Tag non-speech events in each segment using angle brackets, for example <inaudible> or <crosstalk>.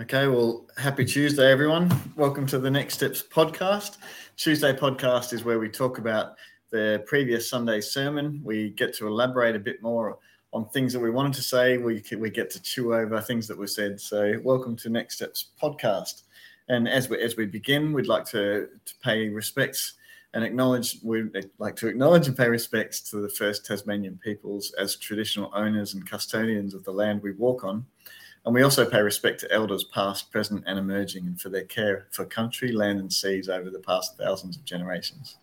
Okay, well, happy Tuesday, everyone. Welcome to the Next Steps podcast. Tuesday podcast is where we talk about the previous Sunday's sermon. We get to elaborate a bit more on things that we wanted to say. We we get to chew over things that were said. So, welcome to Next Steps podcast. And as we as we begin, we'd like to, to pay respects and acknowledge we'd like to acknowledge and pay respects to the first Tasmanian peoples as traditional owners and custodians of the land we walk on. And we also pay respect to elders past, present, and emerging, and for their care for country, land, and seas over the past thousands of generations.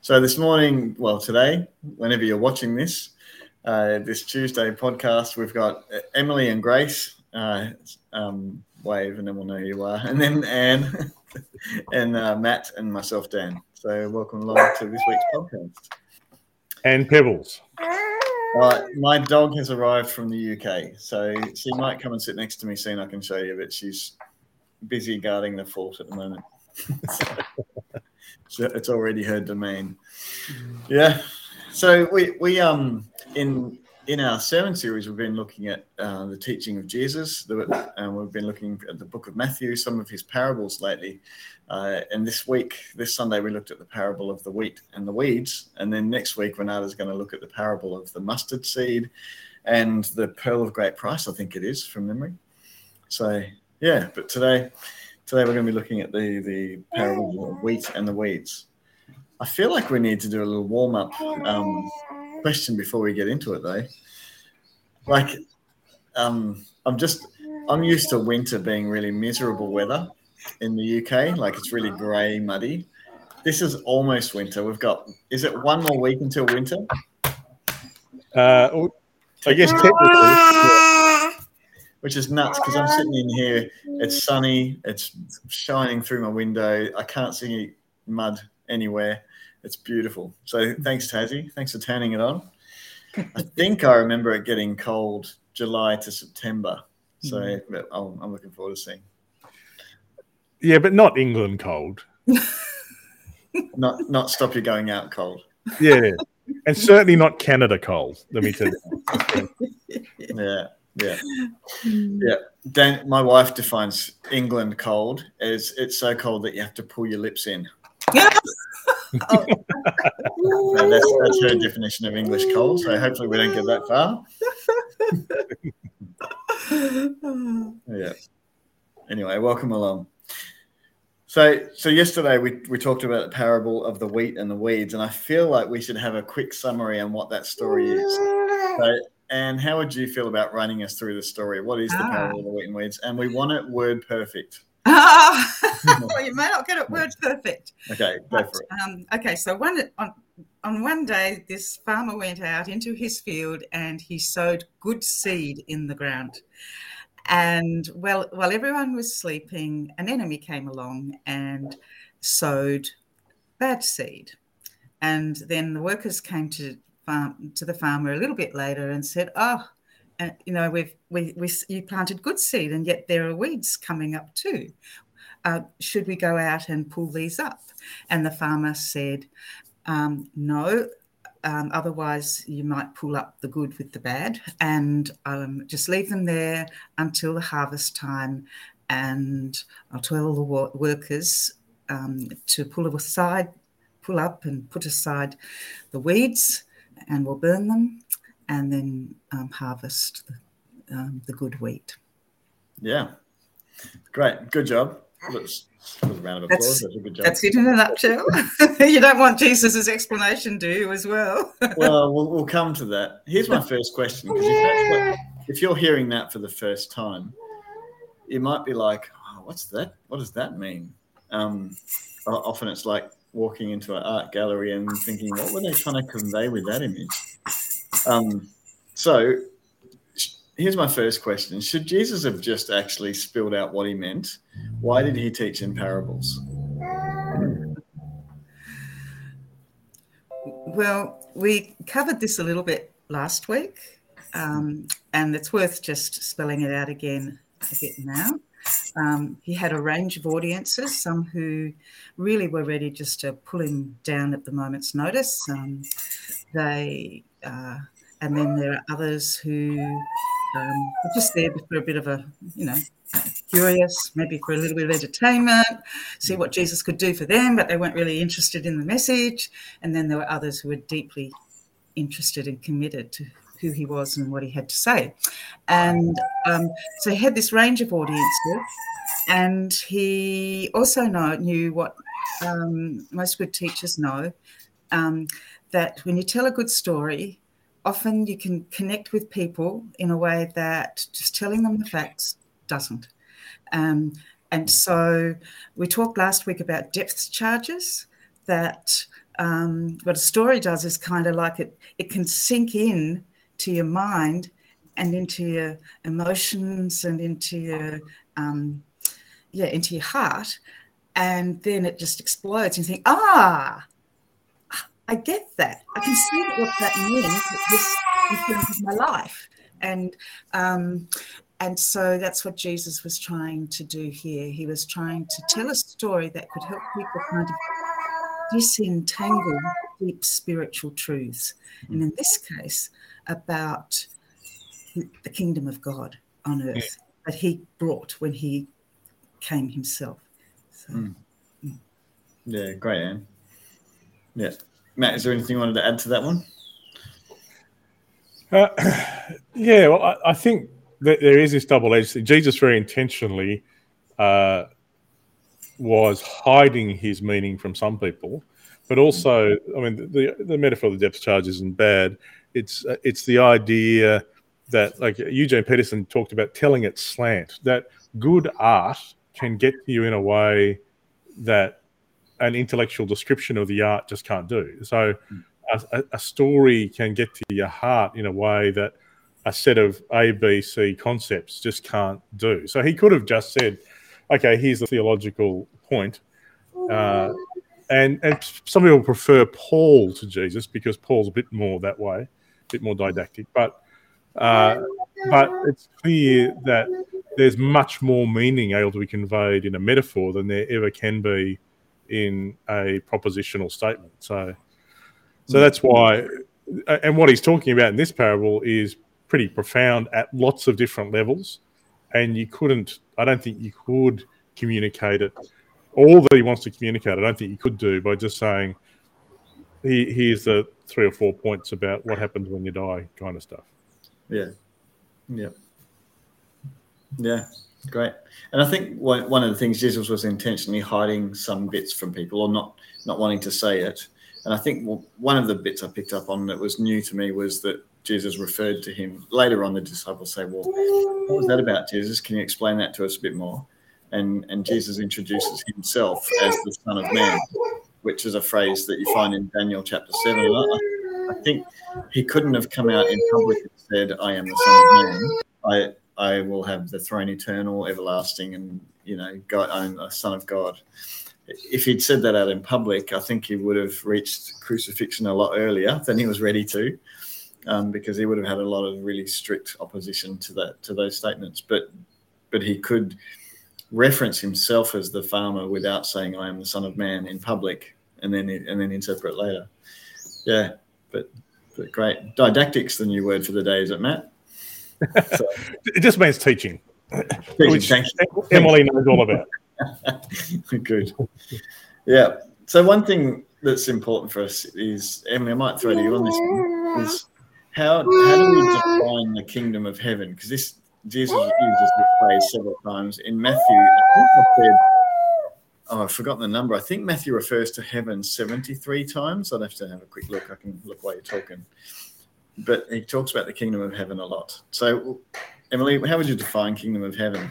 So, this morning, well, today, whenever you're watching this, uh, this Tuesday podcast, we've got Emily and Grace. Uh, um, wave, and then we'll know who you are. And then Anne <laughs> and uh, Matt and myself, Dan. So, welcome along to this week's podcast. And Pebbles. Uh, my dog has arrived from the UK, so she might come and sit next to me soon. I can show you, but she's busy guarding the fort at the moment. <laughs> so it's already her domain. Yeah. So we we um in in our sermon series we've been looking at uh, the teaching of Jesus, and we've been looking at the book of Matthew, some of his parables lately. Uh, and this week, this Sunday, we looked at the parable of the wheat and the weeds. And then next week, Renata's going to look at the parable of the mustard seed and the pearl of great price, I think it is from memory. So, yeah, but today, today we're going to be looking at the, the parable of wheat and the weeds. I feel like we need to do a little warm up um, question before we get into it, though. Like, um, I'm just, I'm used to winter being really miserable weather in the UK. Like it's really grey, muddy. This is almost winter. We've got is it one more week until winter? Uh, I guess technically, which is nuts because I'm sitting in here. It's sunny. It's shining through my window. I can't see mud anywhere. It's beautiful. So thanks, Tassie. Thanks for turning it on. I <laughs> think I remember it getting cold July to September. So mm-hmm. I'm looking forward to seeing. Yeah, but not England cold. <laughs> not not stop you going out cold. Yeah, and certainly not Canada cold. Let me tell you. <laughs> yeah, yeah, yeah. Dan, my wife defines England cold as it's so cold that you have to pull your lips in. Yeah. oh. no, that's, that's her definition of English cold. So hopefully we don't get that far. <laughs> yeah. Anyway, welcome along. So, so yesterday we, we talked about the parable of the wheat and the weeds, and I feel like we should have a quick summary on what that story is. So, and how would you feel about running us through the story? What is the ah. parable of the wheat and weeds? And we want it word perfect. Ah, <laughs> <laughs> well, you may not get it word perfect. Okay, go but, for it. Um, okay, so one on on one day, this farmer went out into his field and he sowed good seed in the ground. And well, while everyone was sleeping, an enemy came along and sowed bad seed. And then the workers came to farm, to the farmer a little bit later and said, "Oh, uh, you know, we've we, we you planted good seed, and yet there are weeds coming up too. Uh, should we go out and pull these up?" And the farmer said, um, "No, um, otherwise, you might pull up the good with the bad and um, just leave them there until the harvest time. And I'll tell the workers um, to pull aside, pull up and put aside the weeds, and we'll burn them and then um, harvest the, um, the good wheat. Yeah, great, good job. Let's a round of applause. That's, that's, a good job. That's it in a nutshell. <laughs> you don't want Jesus's explanation, do you, as well? <laughs> well, well, we'll come to that. Here's my first question. Because if, if, you're hearing that for the first time, you might be like, oh, what's that? What does that mean? Um, often it's like walking into an art gallery and thinking, what were they trying to convey with that image? Um, so here's my first question Should Jesus have just actually spilled out what he meant? Why did he teach in parables? Well, we covered this a little bit last week, um, and it's worth just spelling it out again a bit now. Um, he had a range of audiences, some who really were ready just to pull him down at the moment's notice. Um, they, uh, and then there are others who um, were just there for a bit of a, you know, curious, maybe for a little bit of entertainment, see what Jesus could do for them, but they weren't really interested in the message. And then there were others who were deeply interested and committed to who he was and what he had to say. And um, so he had this range of audiences, and he also know, knew what um, most good teachers know um, that when you tell a good story, often you can connect with people in a way that just telling them the facts doesn't. Um, and so we talked last week about depth charges that um, what a story does is kind of like it, it can sink in to your mind and into your emotions and into your, um, yeah, into your heart. And then it just explodes and you think, ah, I get that. I can see what that means. This influences my life. And um, and so that's what Jesus was trying to do here. He was trying to tell a story that could help people kind of disentangle deep spiritual truths. And in this case, about the kingdom of God on earth that he brought when he came himself. So, mm. Yeah, great, Anne. Yeah. Matt, is there anything you wanted to add to that one? Uh, <clears throat> yeah, well, I, I think that there is this double edge. Jesus very intentionally uh, was hiding his meaning from some people, but also, I mean, the, the metaphor of the depth charge isn't bad. It's uh, it's the idea that, like Eugene Peterson talked about, telling it slant. That good art can get to you in a way that an intellectual description of the art just can't do. So a, a, story can get to your heart in a way that a set of A, B, C concepts just can't do. So he could have just said, okay, here's the theological point. Uh, and, and some people prefer Paul to Jesus because Paul's a bit more that way, a bit more didactic. But uh, but it's clear that there's much more meaning able to be conveyed in a metaphor than there ever can be in a propositional statement. So, so mm. that's why, and what he's talking about in this parable is pretty profound at lots of different levels, and you couldn't. I don't think you could communicate it all that he wants to communicate. I don't think you could do by just saying, he, "Here's the three or four points about what happens when you die," kind of stuff. Yeah, yeah, yeah. Great. And I think one, of the things Jesus was intentionally hiding some bits from people or not not wanting to say it. And I think one of the bits I picked up on that was new to me was that Jesus referred to him later on. The disciples say, "Well, what was that about, Jesus? Can you explain that to us a bit more?" And and Jesus introduces himself as the Son of Man, which is a phrase that you find in Daniel chapter seven. I, I think he couldn't have come out in public and said, "I am the Son of Man." I I will have the throne eternal, everlasting, and you know, God, I'm a son of God. If he'd said that out in public, I think he would have reached crucifixion a lot earlier than he was ready to, um, because he would have had a lot of really strict opposition to that to those statements. But but he could reference himself as the farmer without saying "I am the Son of Man" in public, and then and then interpret later. Yeah, but but great. Didactic's the new word for the day, is it, Matt? So. it just means teaching, teaching which Emily knows all about. <laughs> Good. Yeah. So one thing that's important for us is Emily. I might throw to you on this one. Is how how do we define the kingdom of heaven? Because this Jesus uses this phrase several times in Matthew. I think I said, oh, I've forgotten the number. I think Matthew refers to heaven 73 times. I'd have to have a quick look. I can look while you're talking but he talks about the kingdom of heaven a lot. So, Emily, how would you define kingdom of heaven?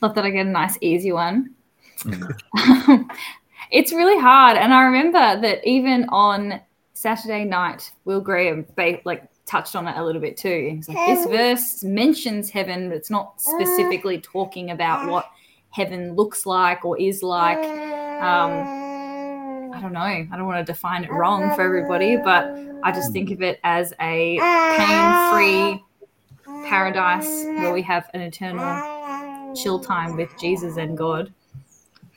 Love that I get a nice, easy one. Mm. <laughs> it's really hard, and I remember that even on Saturday night, Will Graham like touched on it a little bit too. He's like, this verse mentions heaven, but it's not specifically talking about what heaven looks like or is like. Um, I mm. don't know. I don't want to define it wrong for everybody, but I just mm. think of it as a pain free mm. paradise where we have an eternal chill time with Jesus and God.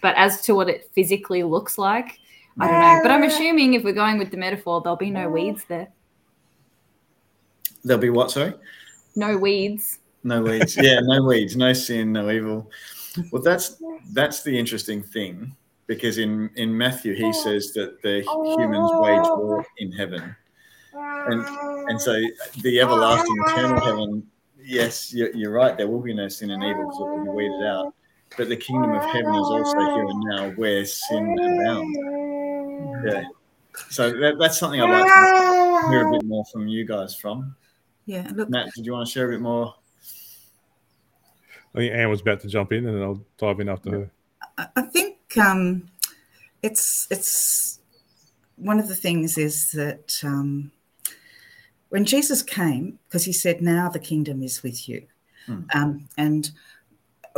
But as to what it physically looks like, I don't know. But I'm assuming if we're going with the metaphor, there'll be no weeds there. There'll be what, sorry? no weeds. No weeds. Yeah, no weeds, no sin, no evil. Well, that's that's the interesting thing because in in Matthew he oh. says that the oh. humans wage war in heaven, and and so the everlasting eternal heaven. Yes, you're, you're right. There will be no sin and evil because it will be weeded out. But the kingdom of heaven is also here and now, where sin abounds. Yeah. So that, that's something I'd like to hear a bit more from you guys from. Yeah, look, Matt, did you want to share a bit more? I think Anne was about to jump in, and then I'll dive in after her. I I think um, it's it's one of the things is that um, when Jesus came, because he said, "Now the kingdom is with you," Hmm. um, and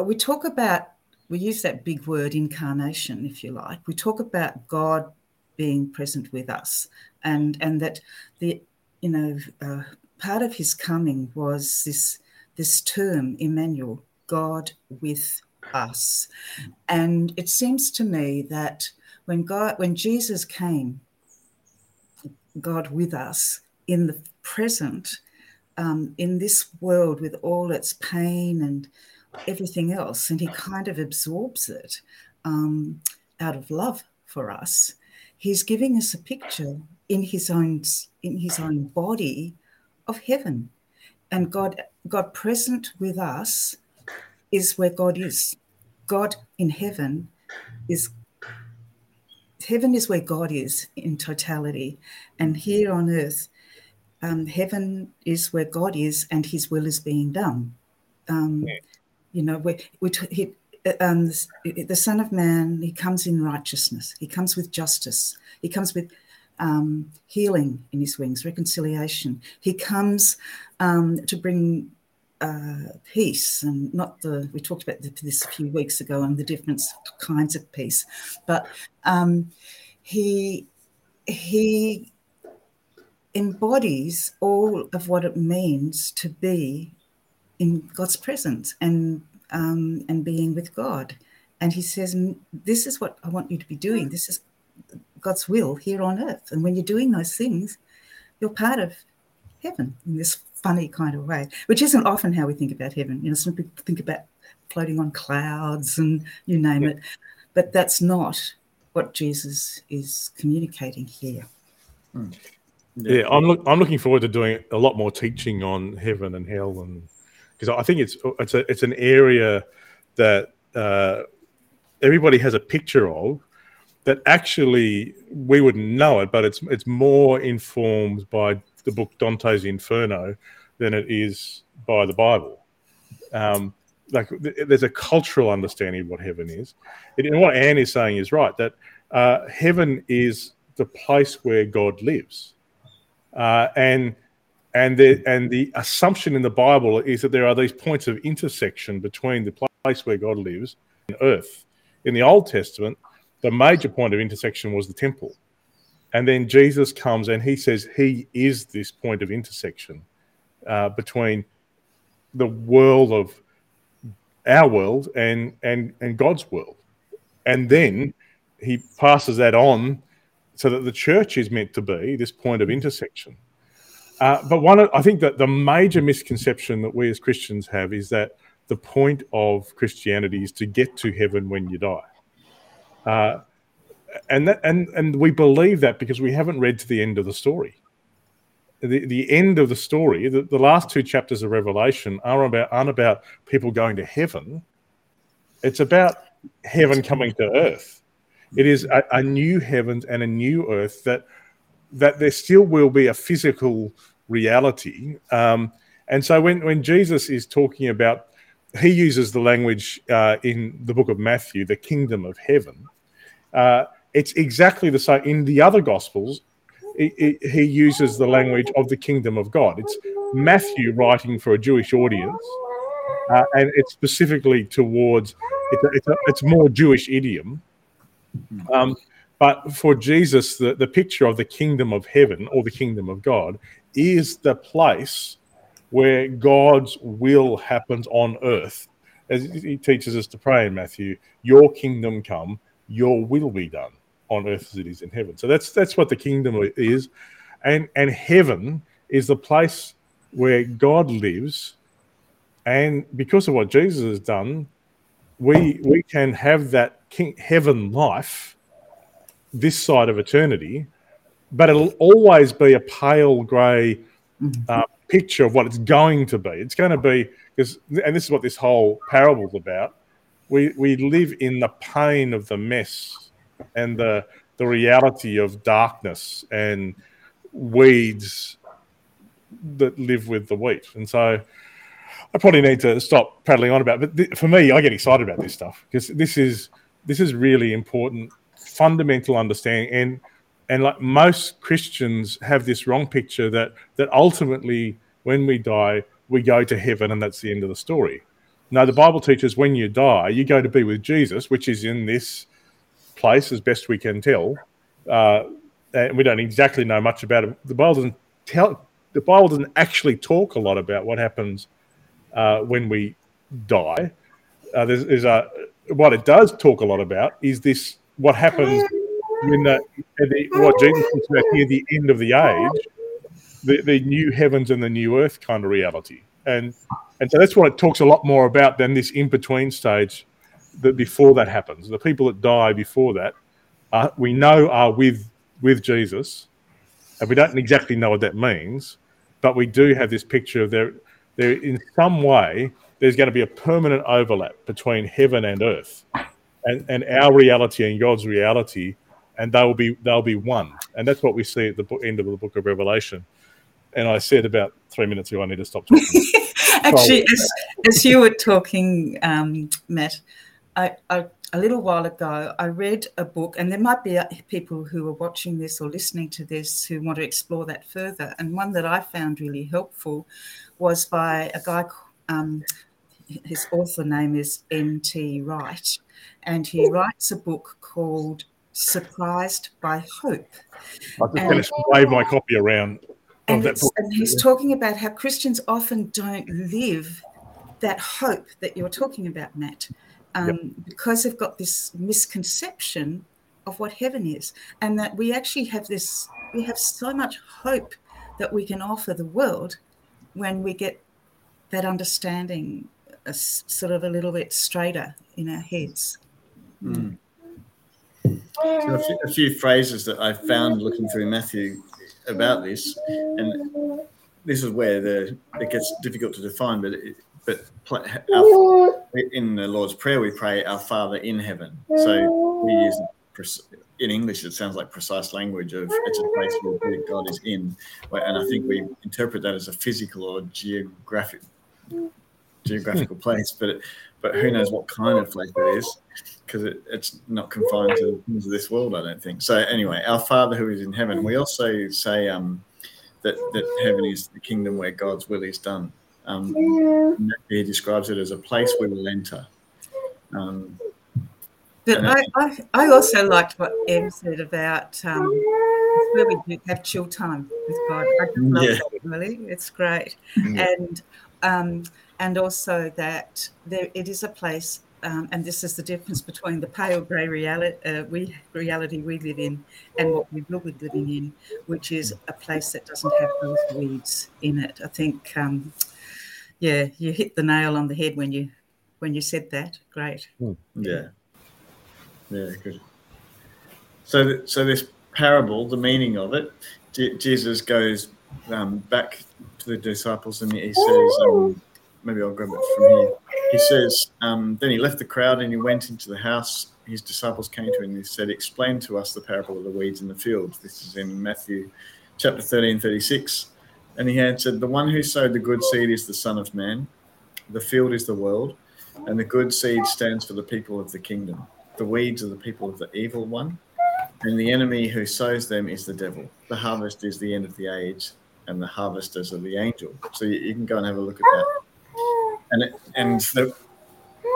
we talk about we use that big word incarnation, if you like. We talk about God being present with us, and and that the you know uh, part of his coming was this this term Emmanuel, God with us. And it seems to me that when God, when Jesus came, God with us in the present, um, in this world with all its pain and everything else, and He kind of absorbs it um, out of love for us. He's giving us a picture in His own in His own body of heaven, and God, God present with us is where God is. God in heaven is heaven is where God is in totality, and here on earth, um, heaven is where God is, and His will is being done. Um, You know, we we t- he, um, the Son of Man, He comes in righteousness. He comes with justice. He comes with um, healing in His wings, reconciliation. He comes um, to bring uh, peace and not the we talked about this a few weeks ago and the different kinds of peace but um, he he embodies all of what it means to be in God's presence and um, and being with God. And he says this is what I want you to be doing. This is God's will here on earth. And when you're doing those things you're part of heaven in this funny kind of way, which isn't often how we think about heaven. You know, some people think about floating on clouds and you name Yeah. it, but that's not what Jesus is communicating here. Yeah, I'm look, I'm looking forward to doing a lot more teaching on heaven and hell, and because I think it's it's a it's an area that uh, everybody has a picture of that actually we wouldn't know it, but it's it's more informed by the book Dante's Inferno than it is by the Bible. Um, like th- there's a cultural understanding of what heaven is, and what Anne is saying is right that uh, heaven is the place where God lives uh, and and the and the assumption in the Bible is that there are these points of intersection between the place where God lives and earth. In the Old Testament, the major point of intersection was the temple, and then Jesus comes and he says he is this point of intersection uh, between the world of our world and and and God's world, and then he passes that on so that the church is meant to be this point of intersection. Uh, but one, I think that the major misconception that we as Christians have is that the point of Christianity is to get to heaven when you die, uh, and that, and and we believe that because we haven't read to the end of the story. The, the end of the story, the, the last two chapters of Revelation are about aren't about people going to heaven. It's about heaven coming to earth. It is a, a new heavens and a new earth that that there still will be a physical reality. Um, and so when when Jesus is talking about, he uses the language uh, in the book of Matthew, the kingdom of heaven. Uh, it's exactly the same in the other gospels. He, he- he uses the language of the kingdom of God. It's Matthew writing for a Jewish audience, uh, and it's specifically towards it's a, it's, a, it's more Jewish idiom. Um, but for Jesus, the, the picture of the kingdom of heaven or the kingdom of God is the place where God's will happens on earth. As he teaches us to pray in Matthew, your kingdom come, your will be done on earth as it is in heaven. So that's that's what the kingdom is. And and heaven is the place where God lives, and because of what Jesus has done, we we can have that king, heaven life this side of eternity, but it'll always be a pale grey uh, picture of what it's going to be. It's going to be because, and this is what this whole parable's about. We we live in the pain of the mess and the the reality of darkness and weeds that live with the wheat. And so I probably need to stop prattling on about. But th- for me, I get excited about this stuff because this is this is really important, fundamental understanding. And and like most Christians have this wrong picture that that ultimately, when we die, we go to heaven and that's the end of the story. No, the Bible teaches when you die, you go to be with Jesus, which is in this place as best we can tell. Uh, and we don't exactly know much about it. The Bible doesn't tell. The Bible doesn't actually talk a lot about what happens uh, when we die. Uh, there's, there's, a what it does talk a lot about is this: what happens when the, the what Jesus talks about here, the end of the age, the, the new heavens and the new earth kind of reality, and and so that's what it talks a lot more about than this in between stage that before that happens. The people that die before that, uh, we know are with with Jesus, and we don't exactly know what that means, but we do have this picture of there. There, in some way, there's going to be a permanent overlap between heaven and earth, and, and our reality and God's reality, and they'll be they'll be one. And that's what we see at the end of the book of Revelation. And I said about three minutes ago, I need to stop talking. <laughs> Actually, as, as you were talking, um, Matt, I, I, a little while ago, I read a book, and there might be people who are watching this or listening to this who want to explore that further. And one that I found really helpful was by a guy, um, his author name is N.T. Wright, and he writes a book called Surprised by Hope. I just and, to wave my copy around. And, and he's talking about how Christians often don't live that hope that you're talking about, Matt um, yep. because they've got this misconception of what heaven is, and that we actually have this, we have so much hope that we can offer the world when we get that understanding a, sort of a little bit straighter in our heads. Mm. So a, few, a few phrases that I found looking through Matthew about this, and this is where the it gets difficult to define, but it, but our, in the Lord's Prayer, we pray, Our Father in heaven. So we use in English, it sounds like precise language of it's a place where God is in. And I think we interpret that as a physical or geographic geographical place, but it, but who knows what kind of place it is because it, it's not confined to things of this world, I don't think. So anyway, our Father who is in heaven. We also say um, that that heaven is the kingdom where God's will is done. Um, he describes it as a place where we will enter. Um, but I, I, I, also liked what Em said about um, where we do have chill time with God. I just love yeah. that, really. It's great. Yeah. And um, and also that there it is a place, um, and this is the difference between the pale grey reality, uh, we, reality we live in and what we will be living in, which is a place that doesn't have those weeds in it. I think um, yeah, you hit the nail on the head when you when you said that. Great. Hmm. Yeah. Yeah, good. So, so this parable, the meaning of it, Jesus goes um, back to the disciples and he says, um, maybe I'll grab it from here. He says, um, then he left the crowd and he went into the house. His disciples came to him and he said, Explain to us the parable of the weeds in the field. This is in Matthew chapter 13, 36. And he answered, The one who sowed the good seed is the Son of Man, the field is the world, and the good seed stands for the people of the kingdom. The weeds are the people of the evil one, and the enemy who sows them is the devil. The harvest is the end of the age, and the harvesters are the angel. So you, you can go and have a look at that. And and the,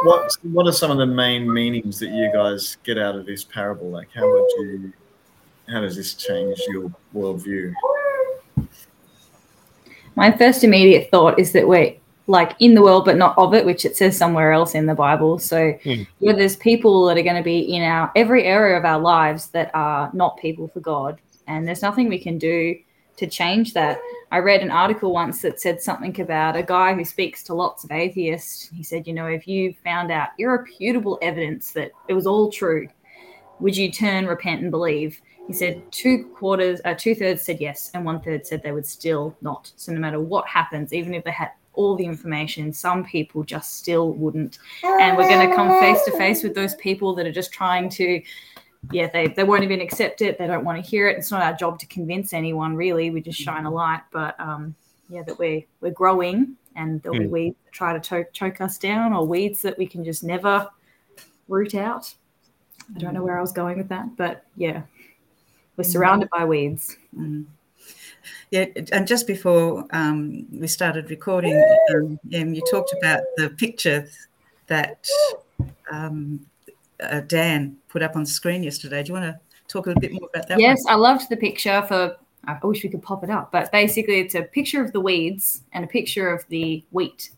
what what are some of the main meanings that you guys get out of this parable? Like, how would you, how does this change your worldview? My first immediate thought is that we're like in the world but not of it which it says somewhere else in the bible so mm. yeah there's people that are going to be in our every area of our lives that are not people for god and there's nothing we can do to change that. I read an article once that said something about a guy who speaks to lots of atheists. He said, you know, if you found out irrefutable evidence that it was all true, would you turn, repent, and believe? He said two quarters, uh, two thirds said yes, and one third said they would still not. So no matter what happens, even if they had all the information, some people just still wouldn't. And we're going to come face to face with those people that are just trying to yeah, they, they won't even accept it. They don't want to hear it. It's not our job to convince anyone, really. We just shine a light. But um, yeah, that we're we're growing, and there'll mm. be hmm. weeds that try to choke, choke us down, or weeds that we can just never root out. I don't know where I was going with that, but yeah, we're hmm. surrounded by weeds. Mm. Yeah, and just before um, we started recording, um, you talked about the picture that um, uh, Dan put up on the screen yesterday. Do you want to talk a little bit more about that? Yes, one? I loved the picture for. I wish we could pop it up, but basically, it's a picture of the weeds and a picture of the wheat.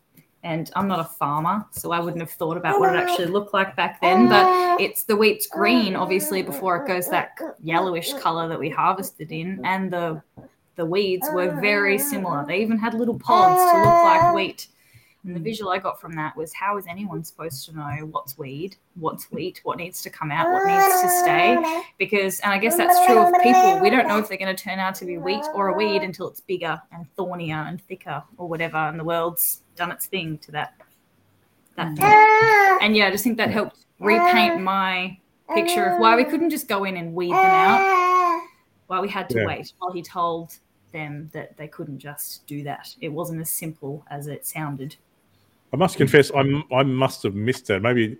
And I'm not a farmer, so I wouldn't have thought about what it actually <laughs> looked like back then. But it's the wheat's green, obviously, before it goes that yellowish color that we harvested in, and the the weeds were very similar. They even had little pods to look like wheat. And the mm. visual I got from that was how is anyone supposed to know what's weed, what's wheat, what needs to come out, what needs to stay? Because, and I guess that's true of people. We don't know if they're going to turn out to be wheat or a weed until it's bigger and thornier and thicker or whatever. And the world's done its thing to that. that thing. And yeah, I just think that helped repaint my picture of why we couldn't just go in and weed them out, why we had to yeah. wait while he told them that they couldn't just do that. It wasn't as simple as it sounded. I must confess, I, I must have missed that. Maybe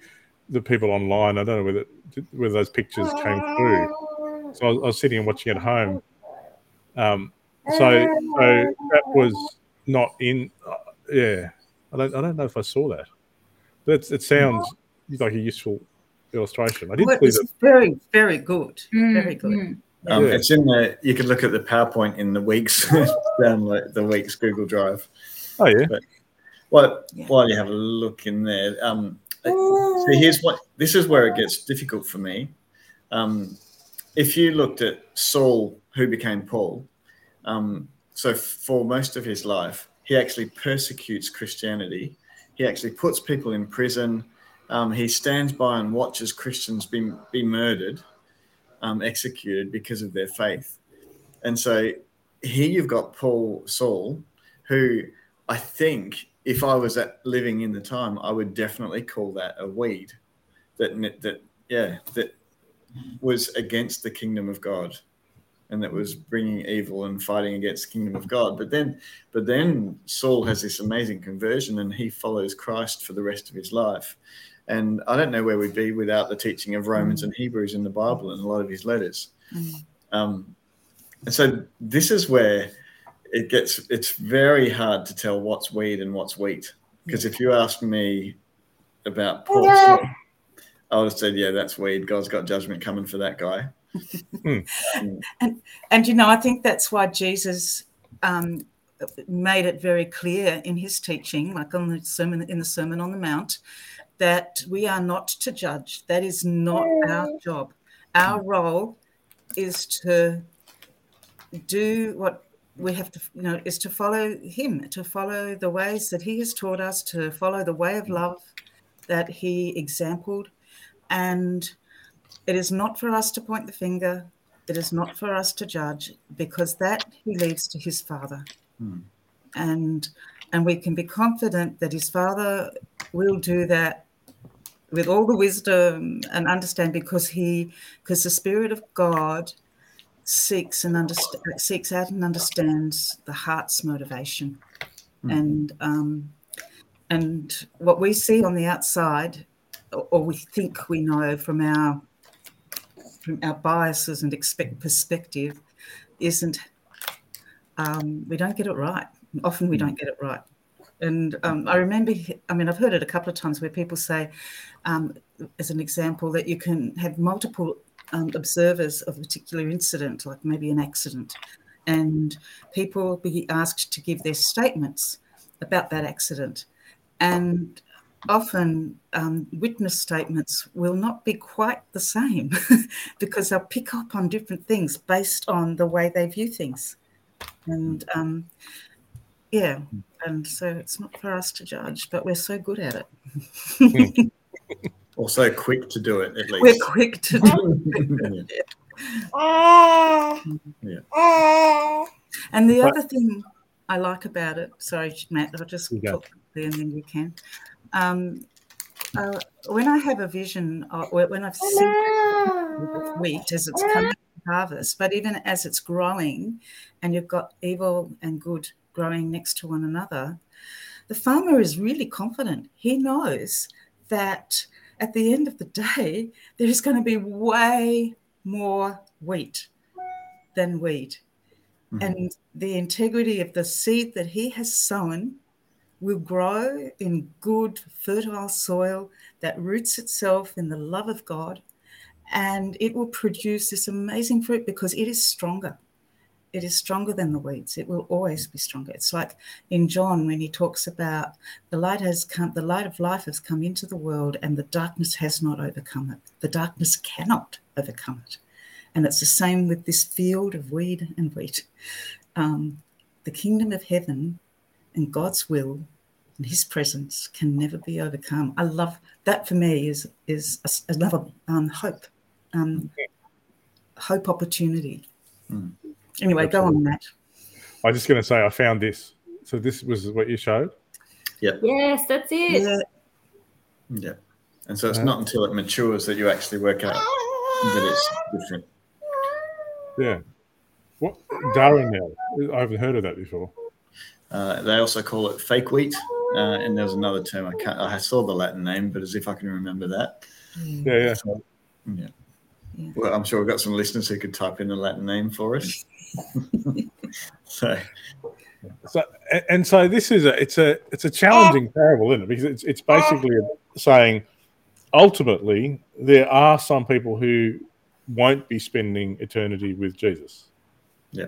the people online, I don't know whether whether those pictures came through. So I was, I was sitting and watching at home. Um, so so that was not in. Uh, yeah, I don't I don't know if I saw that. But it sounds like a useful illustration. I did. Well, it's that. very very good. Mm, very good. Mm. Um, yeah. It's in the. You could look at the PowerPoint in the weeks <laughs> down like the weeks Google Drive. Oh yeah. But, well, yeah. while you have a look in there, um, so here's what this is where it gets difficult for me. Um, if you looked at Saul, who became Paul, um, so for most of his life, he actually persecutes Christianity. He actually puts people in prison. Um, he stands by and watches Christians be, be murdered, um, executed because of their faith. And so here you've got Paul Saul, who I think if I was at, living in the time, I would definitely call that a weed. That that yeah that was against the kingdom of God, and that was bringing evil and fighting against the kingdom of God. But then, but then Saul has this amazing conversion, and he follows Christ for the rest of his life. And I don't know where we'd be without the teaching of Romans mm. and Hebrews in the Bible and a lot of his letters. Mm. Um, and so this is where it gets it's very hard to tell what's weed and what's wheat. Because if you ask me about Paul, I would have said, yeah, that's weed. God's got judgment coming for that guy. <laughs> Hmm. and, and you know, I think that's why Jesus um, made it very clear in his teaching, like on the sermon in the Sermon on the Mount, that we are not to judge. That is not our job. Our role is to do what we have to, you know, is to follow him, to follow the ways that he has taught us, to follow the way of love that he exampled. And it is not for us to point the finger. It is not for us to judge because that he leaves to his father. Hmm. And and we can be confident that his father will do that with all the wisdom and understand because he because the spirit of God seeks and underst- seeks out and understands the heart's motivation, mm. and um, and what we see on the outside, or, or we think we know from our from our biases and expect perspective, isn't. Um, we don't get it right. Often we don't get it right. And um, I remember, I mean, I've heard it a couple of times where people say, um, as an example, that you can have multiple um, observers of a particular incident, like maybe an accident, and people will be asked to give their statements about that accident. And often um, witness statements will not be quite the same <laughs> because they'll pick up on different things based on the way they view things. and um, yeah, and so it's not for us to judge, but we're so good at it. <laughs> or so quick to do it, at least. We're quick to do it. <laughs> yeah. And the But- other thing I like about it, sorry, Matt, I'll just talk quickly and then you can. Um, uh, when I have a vision, of, when I've seen wheat as it's coming to harvest, but even as it's growing, and you've got evil and good growing next to one another, the farmer is really confident. He knows that at the end of the day, there is going to be way more wheat than weed. Mhm. And the integrity of the seed that he has sown will grow in good, fertile soil that roots itself in the love of God. And it will produce this amazing fruit because it is stronger. It is stronger than the weeds. It will always be stronger. It's like in John when he talks about the light has come, the light of life has come into the world, and the darkness has not overcome it. The darkness cannot overcome it. And it's the same with this field of weed and wheat. Um, the kingdom of heaven and God's will and His presence can never be overcome. I love that. For me, is is a- another um, hope, um, hope opportunity. Mm. Anyway, go on, Matt. I was just going to say I found this. So this was what you showed. Yep. Yes, that's it. Yeah, Yeah. And so it's Yeah. not until it matures that you actually work out that it's different. Yeah. What darnel now? I haven't heard of that before. Uh, they also call it fake wheat. Uh, and there's another term I can't. I saw the Latin name, but as if I can remember that. Yeah, yeah. So, yeah. Yeah. Well, I'm sure we've got some listeners who could type in the Latin name for us. <laughs> so, So and- and so this is a it's a it's a challenging parable, isn't it? Because it's it's basically saying ultimately there are some people who won't be spending eternity with Jesus. Yeah.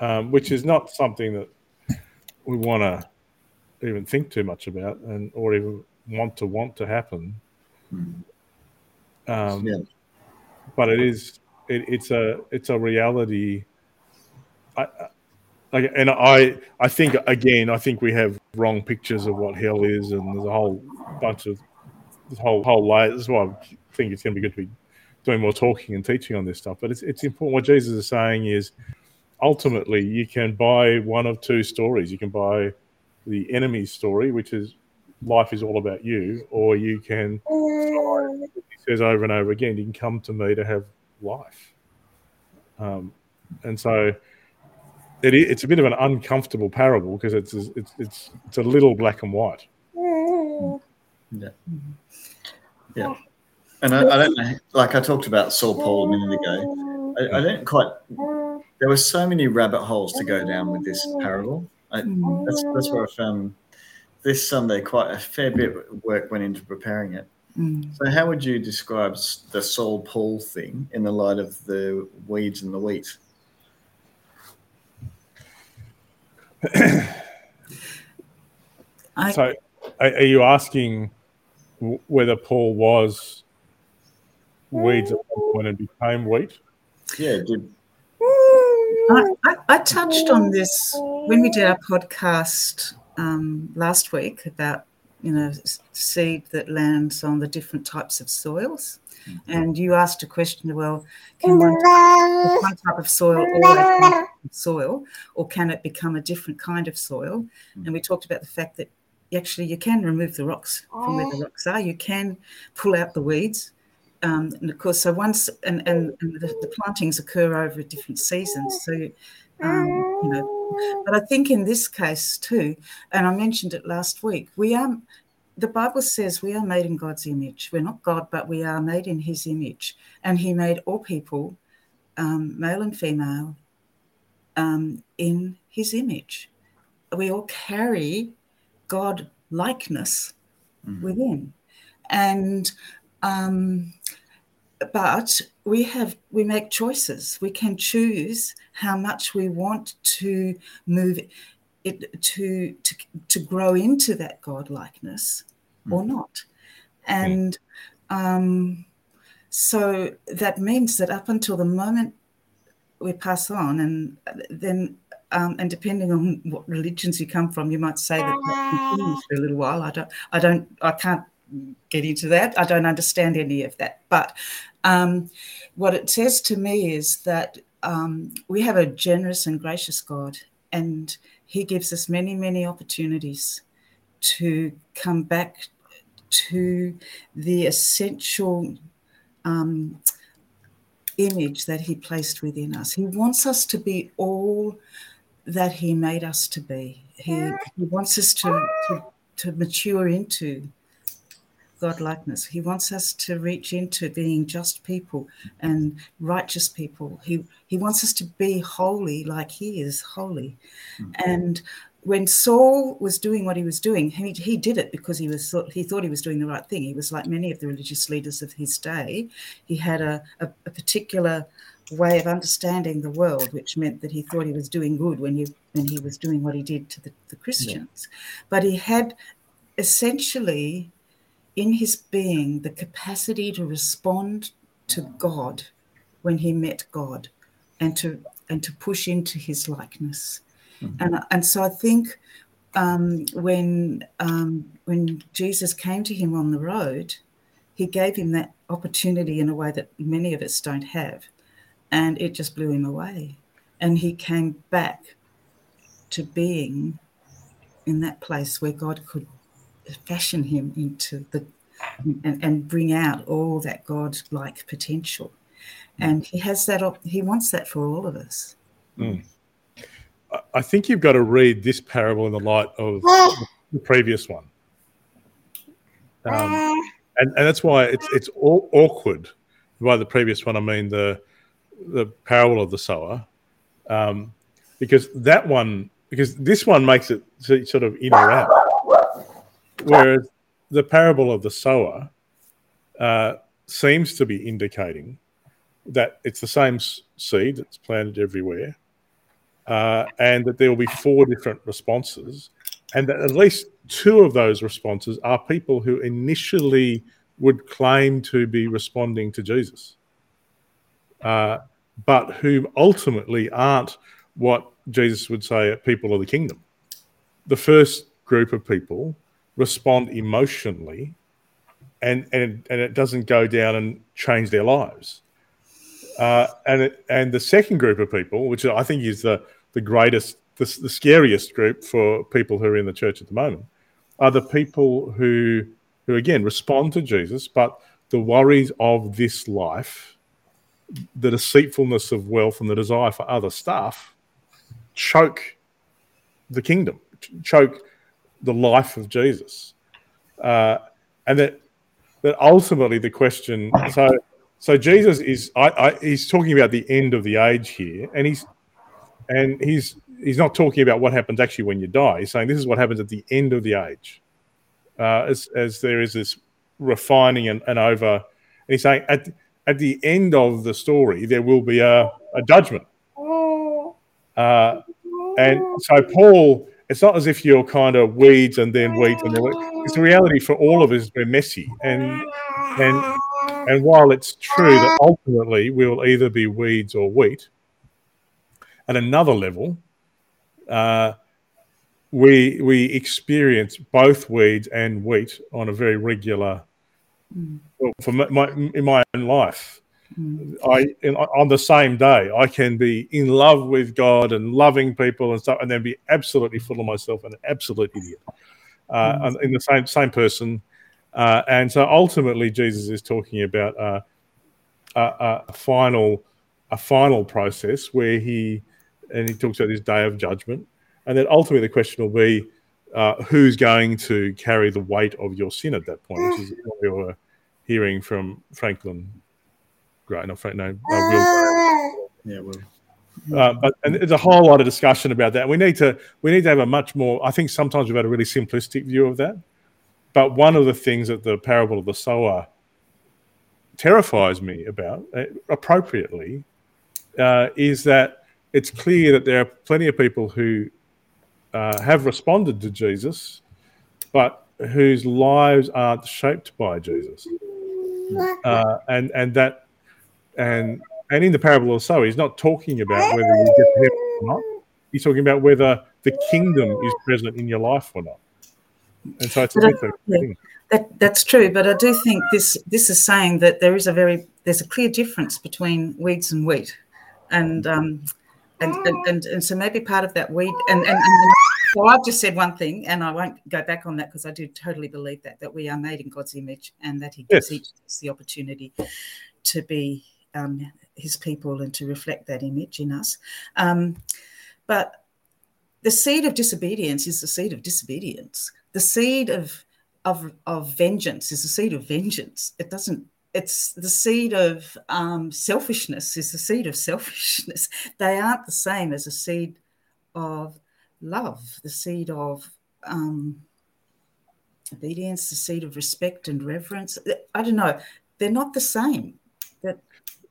Um, which is not something that we want to even think too much about and or even want to want to happen. mm, Um, yeah. but it is it, it's a it's a reality. I, I like and i i think again i think we have wrong pictures of what hell is and there's a whole bunch of this whole whole layer this is why i think it's going to be good to be doing more talking and teaching on this stuff but it's, it's important. What jesus is saying is ultimately you can buy one of two stories. You can buy the enemy's story which is life is all about you or you can mm. he says over and over again, you can come to me to have life. Um, and so it, it's a bit of an uncomfortable parable because it's, it's it's it's a little black and white. Yeah. Yeah. And I, I don't know, like I talked about Saul Paul a minute ago. I, I don't quite, there were so many rabbit holes to go down with this parable. I, that's, that's where I found this Sunday quite a fair bit of work went into preparing it. Mm. So, how would you describe the Saul Paul thing in the light of the weeds and the wheat? <coughs> I, So are, are you asking whether Paul was weeds at one point and became wheat? Yeah, did I, I, I touched on this when we did our podcast um, last week about you know seed that lands on the different types of soils, and you asked a question. Well, can one, one type of soil always be soil, or can it become a different kind of soil? And we talked about the fact that actually you can remove the rocks from where the rocks are. You can pull out the weeds. Um, and of course, so once and, and, and the, the plantings occur over different seasons. So, um, you know, but I think in this case too, and I mentioned it last week, we are. The Bible says we are made in God's image. We're not God, but we are made in His image, and He made all people, um, male and female, um, in His image. We all carry God likeness Mhm. within, and um, but we have we make choices. We can choose how much we want to move it to to to grow into that God likeness or not, and um, so that means that up until the moment we pass on, and then um, and depending on what religions you come from, you might say that that continues for a little while. I don't, I don't, I can't get into that. I don't understand any of that. But um, what it says to me is that um, we have a generous and gracious God, and He gives us many, many opportunities to come back to the essential um, image that He placed within us. He wants us to be all that He made us to be. He, he wants us to, to, to mature into godlikeness. He wants us to reach into being just people and righteous people. He he wants us to be holy like he is holy. Mm-hmm. And when Saul was doing what he was doing, he, he did it because he was thought he thought he was doing the right thing. He was like many of the religious leaders of his day. He had a, a, a particular way of understanding the world, which meant that he thought he was doing good when he when he was doing what he did to the, the Christians. Yeah. But he had essentially in his being the capacity to respond to God when he met God and to and to push into his likeness. Mm-hmm. And, and so I think um, when um, when Jesus came to him on the road, he gave him that opportunity in a way that many of us don't have. And it just blew him away. And he came back to being in that place where God could fashion him into the and, and bring out all that God-like potential. And he has that. He wants that for all of us. Mm. I think you've got to read this parable in the light of <gasps> the previous one, um, and, and that's why it's it's all awkward. By the previous one, I mean the the parable of the sower, um, because that one because this one makes it sort of in or out, whereas the parable of the sower uh, seems to be indicating that it's the same seed that's planted everywhere, uh, and that there will be four different responses, and that at least two of those responses are people who initially would claim to be responding to Jesus, uh, but who ultimately aren't what Jesus would say are people of the kingdom. The first group of people respond emotionally and and and it doesn't go down and change their lives. Uh, and it, and the second group of people, which I think is the the greatest, the, the scariest group for people who are in the church at the moment, are the people who who again respond to Jesus, but the worries of this life, the deceitfulness of wealth, and the desire for other stuff choke the kingdom, choke the life of Jesus, uh, and that that ultimately the question. So so Jesus is I, I, he's talking about the end of the age here, and he's and he's he's not talking about what happens actually when you die. He's saying this is what happens at the end of the age, uh, as as there is this refining and, and over. And he's saying at at the end of the story there will be a, a judgment. Uh, and so Paul it's not as if you're kind of weeds and then weeds and then. It's the reality for all of us. We're messy, and and and while it's true that ultimately we'll either be weeds or wheat, at another level, uh, we we experience both weeds and wheat on a very regular. Mm. Well, for my, my in my own life, I in, on the same day I can be in love with God and loving people and stuff, and then be absolutely full of myself and an absolute idiot. Uh, mm. in the same same person, uh, and so ultimately Jesus is talking about uh, a, a, final a final process where he and he talks about this day of judgment, and then ultimately the question will be uh, who's going to carry the weight of your sin at that point, which is what we were hearing from Franklin great enough right now. Uh, Will. Yeah, Will. Uh, but and there's a whole lot of discussion about that. We need to we need to have a much more. I think sometimes we've had a really simplistic view of that. But one of the things that the parable of the sower terrifies me about, uh, appropriately, uh, is that it's clear that there are plenty of people who uh, have responded to Jesus, but whose lives aren't shaped by Jesus, uh, and and that and and in the parable also, he's not talking about whether you get to heaven or not. He's talking about whether the kingdom is present in your life or not. And so it's a different thing. That, that's true, but I do think this this is saying that there is a very there's a clear difference between weeds and wheat, and um, and, and and and so maybe part of that weed and and, and so I've just said one thing, and I won't go back on that because I do totally believe that that we are made in God's image, and that He gives Yes. each of us the opportunity to be um, His people and to reflect that image in us. Um, but the seed of disobedience is the seed of disobedience. The seed of of of vengeance is the seed of vengeance. It doesn't. It's the seed of um, selfishness is the seed of selfishness. <laughs> They aren't the same as a seed of love, the seed of um, obedience, the seed of respect and reverence. I don't know. They're not the same.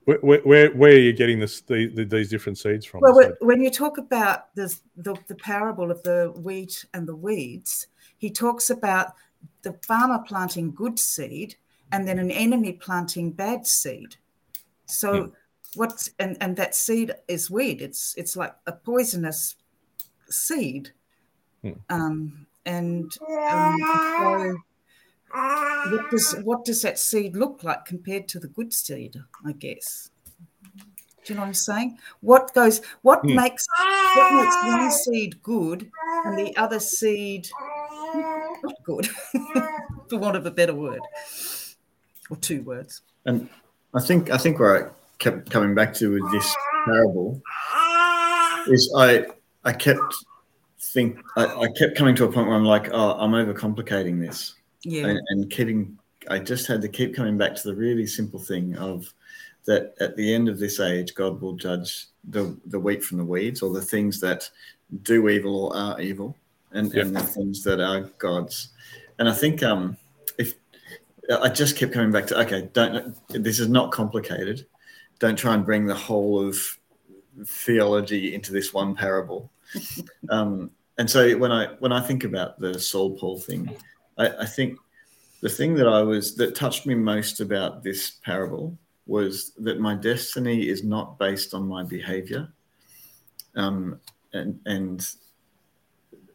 Where, where, where, are you getting this, the, the, these different seeds from? Well, when- you talk about the, the the parable of the wheat and the weeds, he talks about the farmer planting good seed and then an enemy planting bad seed. So what's and and that seed is weed. It's it's like a poisonous seed. Hmm. Um, and um, so what does what does that seed look like compared to the good seed? I guess. Do you know what I'm saying? What goes? What Hmm. makes what makes one seed good and the other seed not good, <laughs> for want of a better word, or two words? And I think I think where I kept coming back to with this parable is I I kept think I, I kept coming to a point where I'm like, oh, I'm overcomplicating this, Yeah, and, and keeping. I just had to keep coming back to the really simple thing of that at the end of this age, God will judge the the wheat from the weeds, or the things that do evil or are evil, and, and the things that are God's. And I think um, if I just kept coming back to okay, don't this is not complicated. Don't try and bring the whole of theology into this one parable. <laughs> um, and so when I when I think about the Saul Paul thing, I, I think the thing that I was that touched me most about this parable was that my destiny is not based on my behavior, um, and and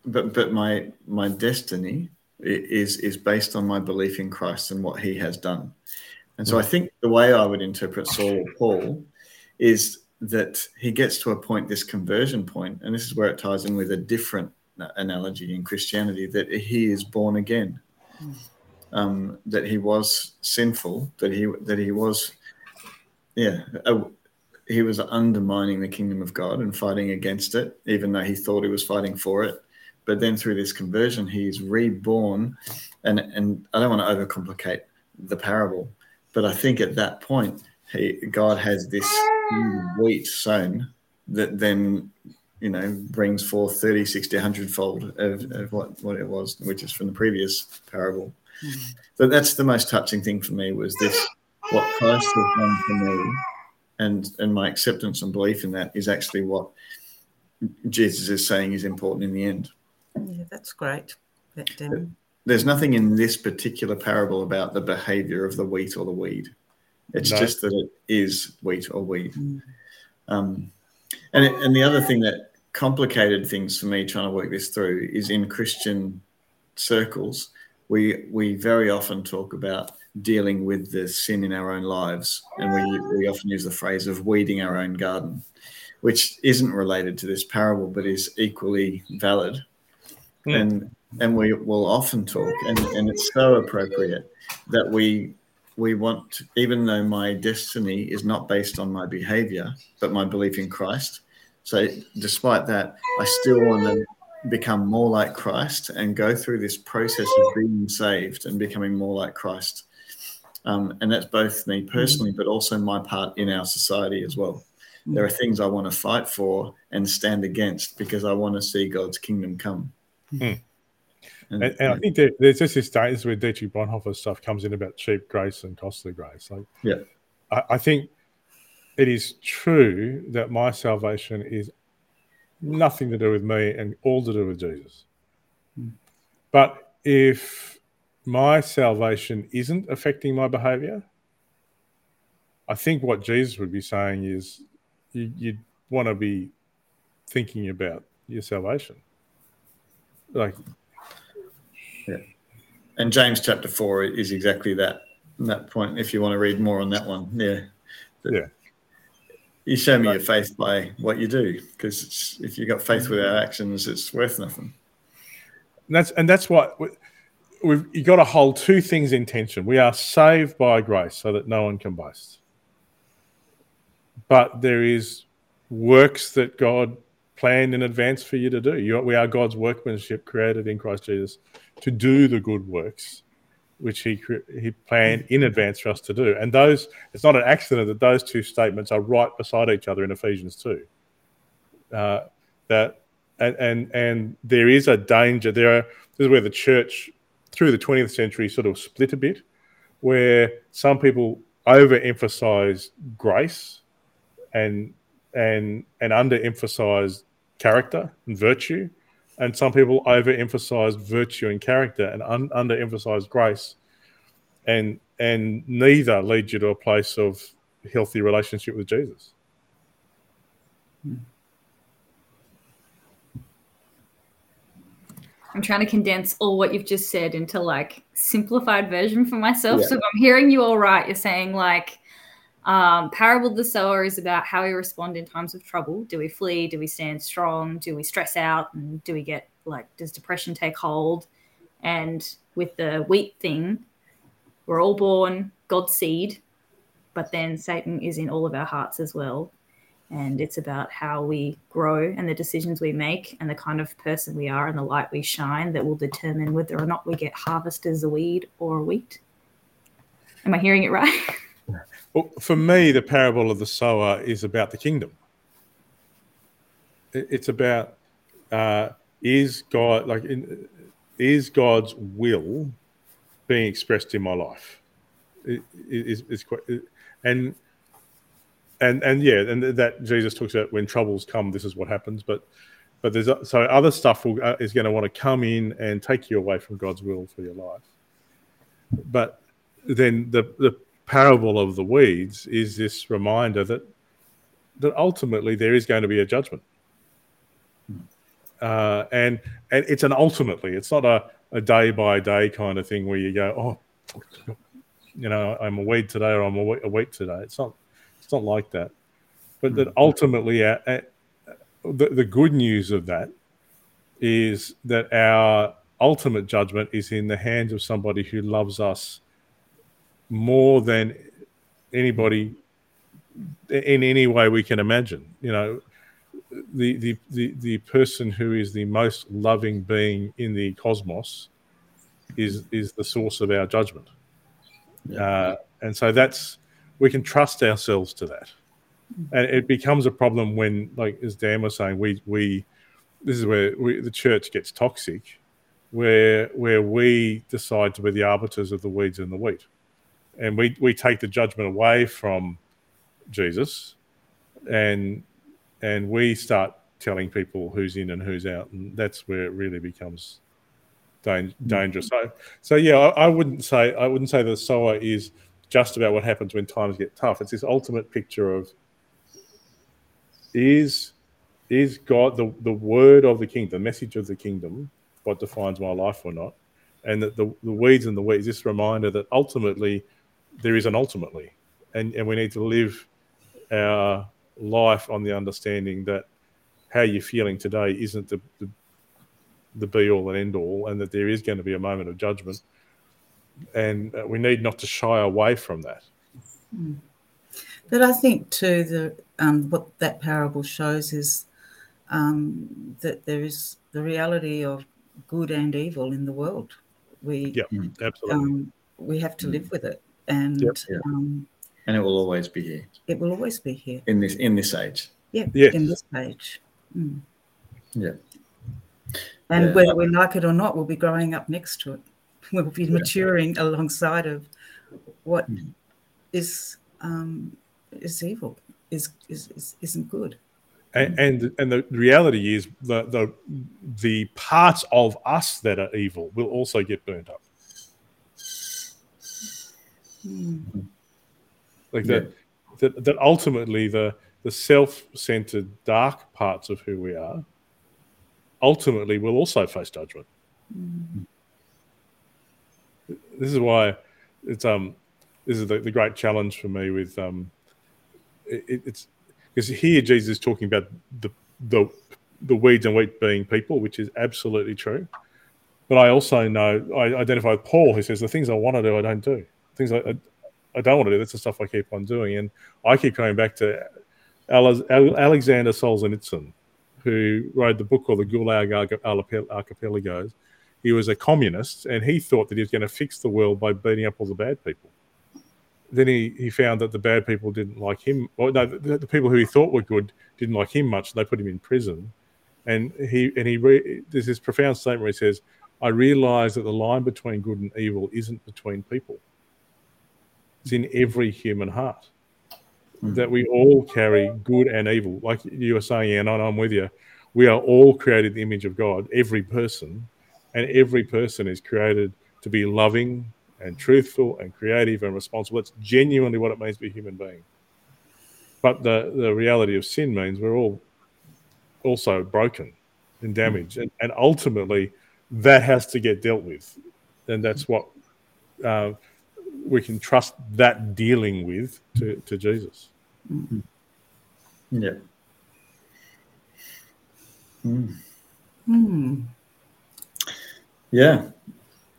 but but my my destiny is is based on my belief in Christ and what He has done. And so I think the way I would interpret Saul Paul is that he gets to a point, this conversion point, and this is where it ties in with a different analogy in Christianity that he is born again, um, that he was sinful, that he that he was, yeah, a, he was undermining the kingdom of God and fighting against it, even though he thought he was fighting for it. But then through this conversion, he is reborn, and and I don't want to overcomplicate the parable, but I think at that point, he, God has this wheat sown that then you know brings forth 30 60 100 fold of, of what, what it was which is from the previous parable but that's the most touching thing for me was this what christ has done for me and and my acceptance and belief in that is actually what jesus is saying is important in the end yeah, that's great. That, um, there's nothing in this particular parable about the behavior of the wheat or the weed. It's No. just that it is wheat or weed. Mm. Um, and it, and the other thing that complicated things for me trying to work this through is in Christian circles, we we very often talk about dealing with the sin in our own lives, and we we often use the phrase of weeding our own garden, which isn't related to this parable but is equally valid. Hmm. And and we will often talk, and, and it's so appropriate that we we want, even though my destiny is not based on my behavior, but my belief in Christ. So, despite that, I still want to become more like Christ and go through this process of being saved and becoming more like Christ. Um, and that's both me personally, but also my part in our society as well. There are things I want to fight for and stand against because I want to see God's kingdom come. Hmm. And- And, and I think there, there's just this statement where Dietrich Bonhoeffer stuff comes in about cheap grace and costly grace. Like, Yeah. I, I think it is true that my salvation is nothing to do with me and all to do with Jesus. But if my salvation isn't affecting my behavior, I think what Jesus would be saying is you, you'd want to be thinking about your salvation. Like, yeah. And James chapter four is exactly that that point. If you want to read more on that one, yeah, yeah. You show me your faith by what you do, because if you've got faith without actions, it's worth nothing. And that's and that's what we've You've got to hold two things in tension. We are saved by grace, so that no one can boast. But there is works that God planned in advance for you to do. You, we are God's workmanship, created in Christ Jesus, to do the good works which he he planned in advance for us to do. And those it's not an accident that those two statements are right beside each other in Ephesians two. Uh, that and, and and there is a danger there. Are, this is where the church through the 20th century sort of split a bit, where some people overemphasize grace and and and underemphasize character and virtue and some people overemphasize virtue and character and un- underemphasize grace. And and neither lead you to a place of healthy relationship with jesus. I'm trying to condense all what you've just said into like simplified version for myself. Yeah. so if i'm hearing you all right you're saying like um, Parable of the Sower is about how we respond in times of trouble. Do we flee? Do we stand strong? Do we stress out? And do we get like, does depression take hold? And with the wheat thing, we're all born God's seed, but then Satan is in all of our hearts as well. And it's about how we grow and the decisions we make and the kind of person we are and the light we shine that will determine whether or not we get harvested as a weed or a wheat. Am I hearing it right? <laughs> Well, for me, the parable of the sower is about the kingdom. It's about uh, is God like in, is God's will being expressed in my life? It, it, it's quite and and and yeah, and that Jesus talks about when troubles come, this is what happens. But but there's so other stuff will, uh, is going to want to come in and take you away from God's will for your life. But then the the parable of the weeds is this reminder that that ultimately there is going to be a judgment. Uh, and and it's an ultimately, it's not a, a day by day kind of thing where you go, oh, you know, I'm a weed today or I'm a wheat, a today. It's not it's not like that. But that ultimately, uh, uh, the, the good news of that is that our ultimate judgment is in the hands of somebody who loves us more than anybody in any way we can imagine. You know, the, the, the, the person who is the most loving being in the cosmos is, is the source of our judgment. Yeah. Uh, and so that's, we can trust ourselves to that. And it becomes a problem when, like, as Dan was saying, we, we, this is where we, the church gets toxic, where, where we decide to be the arbiters of the weeds and the wheat and we we take the judgment away from Jesus, and and we start telling people who's in and who's out, and that's where it really becomes dangerous. So, so yeah, I, I, wouldn't say I wouldn't say the sower is just about what happens when times get tough. It's this ultimate picture of is is God the the word of the kingdom, the message of the kingdom, what defines my life or not, and that the, the weeds and the weeds. This reminder that ultimately there is an ultimately, and and we need to live our life on the understanding that how you're feeling today isn't the, the, the be all and end all, and that there is going to be a moment of judgment, and uh, we need not to shy away from that. Hmm. But I think too the um, what that parable shows is um, that there is the reality of good and evil in the world. We yeah, absolutely. Um, we have to live with it and yep. um, and it will always be here. It will always be here in this in this age. Yeah, yes. in this age. Mm. Yeah. And yeah. whether we like it or not, we'll be growing up next to it. <laughs> We'll be maturing yeah. alongside of what mm. is um, is evil, is, is, is isn't good. And, and, and the reality is the, the the parts of us that are evil will also get burnt up. Mm. Like yeah. the that, that ultimately the the self-centered dark parts of who we are ultimately will also face judgment. Mm. This is why it's um this is the, the great challenge for me with um it, it's because here Jesus is talking about the the the weeds and wheat being people, which is absolutely true. But I also know I identify with Paul, who says the things I want to do, I don't do. Things I, I, I don't want to do. That's the stuff I keep on doing, and I keep coming back to Alexander Solzhenitsyn, who wrote the book called The Gulag Archipelagos. He was a communist, and he thought that he was going to fix the world by beating up all the bad people. Then he, he found that the bad people didn't like him. Well, no, the, the people who he thought were good didn't like him much. They put him in prison, and he and he re, there's this profound statement where he says, "I realise that the line between good and evil isn't between people; it's in every human heart." That we all carry good and evil, like you were saying, and I'm with you. We are all created the image of God, every person, and every person is created to be loving and truthful and creative and responsible. That's genuinely what it means to be a human being. But the, the reality of sin means we're all also broken and damaged. And, and ultimately, that has to get dealt with. And that's what uh, we can trust that dealing with to, to Jesus. Mm-hmm. Yeah. Mm. Mm. Yeah.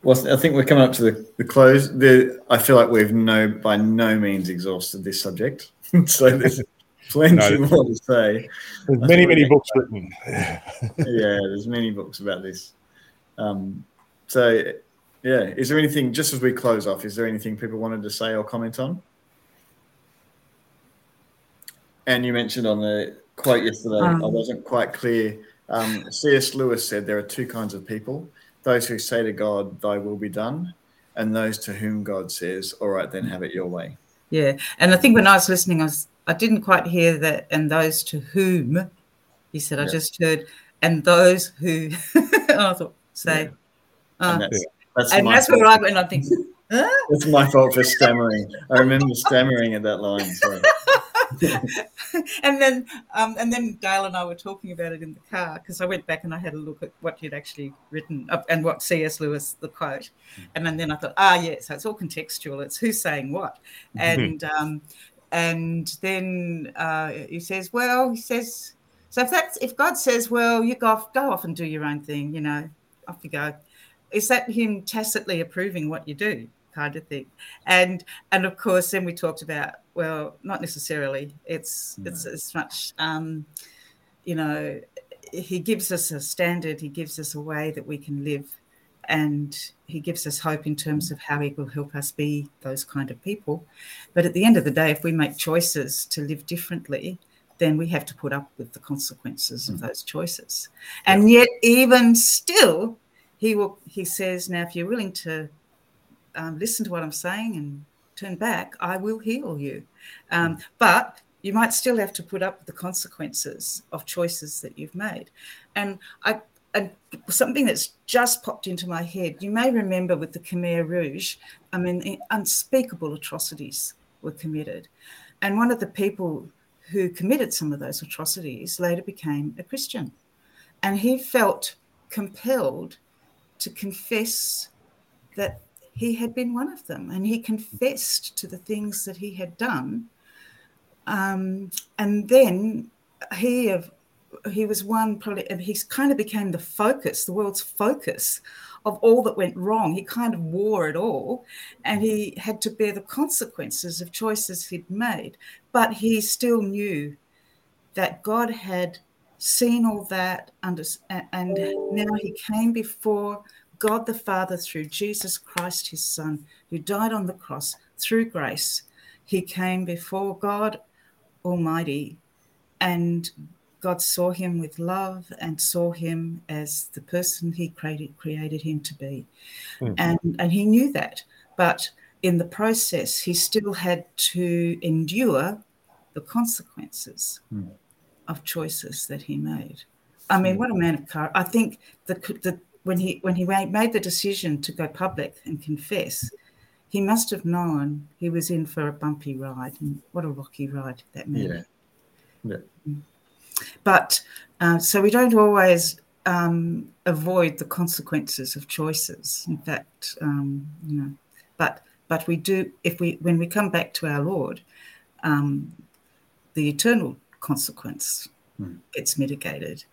Well, I think we're coming up to the, the close. The, I feel like we've no by no means exhausted this subject. <laughs> so there's plenty no, more to say. There's many, many books written. <laughs> yeah, there's many books about this. Um, so, yeah, is there anything, just as we close off, is there anything people wanted to say or comment on? And you mentioned on the quote yesterday, um, I wasn't quite clear. Um, C.S. Lewis said there are two kinds of people those who say to God, Thy will be done, and those to whom God says, All right, then have it your way. Yeah, and I think when I was listening, I was I didn't quite hear that. And those to whom he said, I just heard, and those who <laughs> I thought say, yeah. uh, and that's, and that's where I went. I think <laughs> huh? that's my fault for stammering. I remember stammering at that line. So. <laughs> and then um, and then Dale and I were talking about it in the car because I went back and I had a look at what you'd actually written uh, and what C.S. Lewis the quote, and then, then I thought, ah, yeah, so it's all contextual. It's who's saying what, mm-hmm. and um, and then uh, he says, well, he says, so if that's if God says, well, you go off, go off and do your own thing, you know, off you go. Is that him tacitly approving what you do? kind of thing. And and of course, then we talked about well, not necessarily. It's no. it's as much, um, you know, he gives us a standard. He gives us a way that we can live, and he gives us hope in terms of how he will help us be those kind of people. But at the end of the day, if we make choices to live differently, then we have to put up with the consequences mm. of those choices. And yet, even still, he will. He says, now, if you're willing to um, listen to what I'm saying and turn back, I will heal you. Um, but you might still have to put up with the consequences of choices that you've made. And I, and something that's just popped into my head. You may remember with the Khmer Rouge, I mean, unspeakable atrocities were committed. And one of the people who committed some of those atrocities later became a Christian. And he felt compelled to confess that he had been one of them and he confessed to the things that he had done. Um, and then he he was one probably he kind of became the focus, the world's focus of all that went wrong. He kind of wore it all and he had to bear the consequences of choices he'd made. But he still knew that God had seen all that and now he came before God the Father, through Jesus Christ, his Son, who died on the cross through grace, he came before God Almighty, and God saw him with love and saw him as the person he created, created him to be. Mm-hmm. And, and he knew that. But in the process, he still had to endure the consequences mm. Of choices that he made. I mean, hmm. what a man of courage. I think the, the when he when he made the decision to go public and confess, he must have known he was in for a bumpy ride, and what a rocky ride that may Yeah. Yeah. But uh, so we don't always um, avoid the consequences of choices. In fact, um, you know, but but we do if we when we come back to our Lord, um, the eternal consequence Hmm. gets mitigated,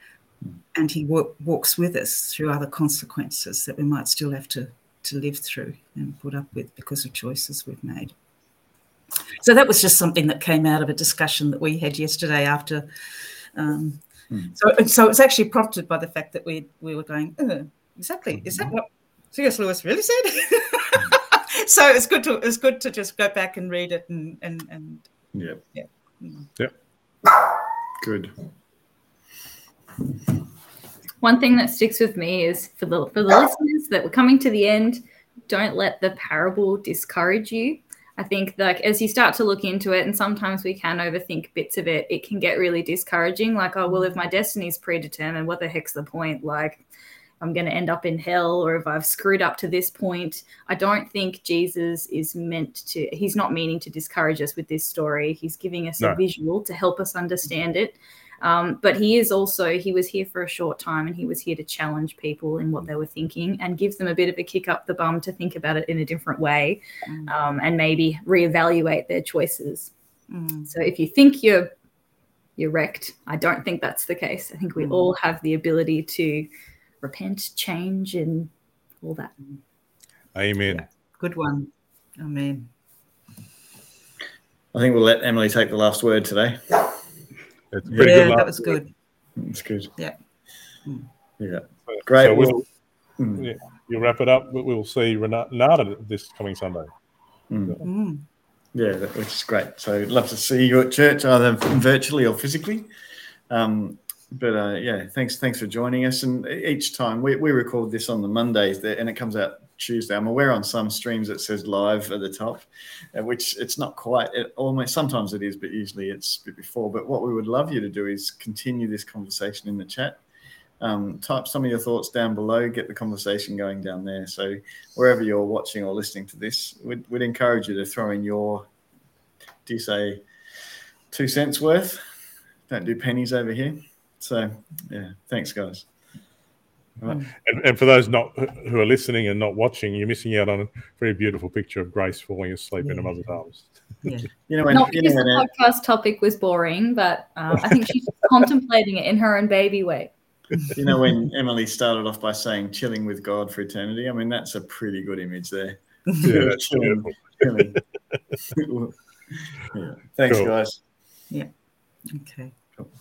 and He wa- walks with us through other consequences that we might still have to to live through and put up with because of choices we've made. So that was just something that came out of a discussion that we had yesterday after. Um, Hmm. So, so it was actually prompted by the fact that we we were going, oh, exactly, is that what C.S. Lewis really said? <laughs> so it's good to it's good to just go back and read it and and and Yeah. Yeah. Mm. Good. One thing that sticks with me is for the for the listeners that were coming to the end, don't let the parable discourage you. I think like as you start to look into it, and sometimes we can overthink bits of it, it can get really discouraging. Like, oh well, if my destiny is predetermined, what the heck's the point? Like, I'm going to end up in hell, or if I've screwed up to this point. I don't think Jesus is meant to. He's not meaning to discourage us with this story. He's giving us No. a visual to help us understand it. Um, but he is also, he was here for a short time and he was here to challenge people in what they were thinking and give them a bit of a kick up the bum to think about it in a different way Mm. um, and maybe reevaluate their choices. Mm. So if you think you're you're wrecked, I don't think that's the case. I think we Mm. all have the ability to repent, change, and all that. Amen. good one. Amen. I think we'll let Emily take the last word today. It's Yeah, pretty yeah, good. that was good. It's good. Yeah. Yeah. So Great. we'll, Mm. yeah, you wrap it up. We- We'll see Renata this coming Sunday. Mm. Mm. Yeah, that, which is great. So love to see you at church, either virtually or physically. Um, but uh, yeah, thanks thanks for joining us. And each time we, we record this on the Mondays, and it comes out Tuesday. I'm aware on some streams it says live at the top, uh, which it's not quite. It almost sometimes it is, but usually it's before. But what we would love you to do is continue this conversation in the chat. Um, type some of your thoughts down below. Get the conversation going down there. So wherever you're watching or listening to this, we'd, we'd encourage you to throw in your, do you say, two cents worth? Don't do pennies over here. So, yeah, thanks, guys. And, and for those not who are listening and not watching, you're missing out on a very beautiful picture of Grace falling asleep in her mother's arms. Yeah. You know, when, Not you because know, when, the podcast topic was boring, but um, I think she's <laughs> contemplating it in her own baby way. you know when Emily started off by saying chilling with God for eternity? I mean, that's a pretty good image there. Yeah, that's <laughs> Chilling, chilling. <laughs> yeah. Thanks, Cool. guys. Yeah. Okay.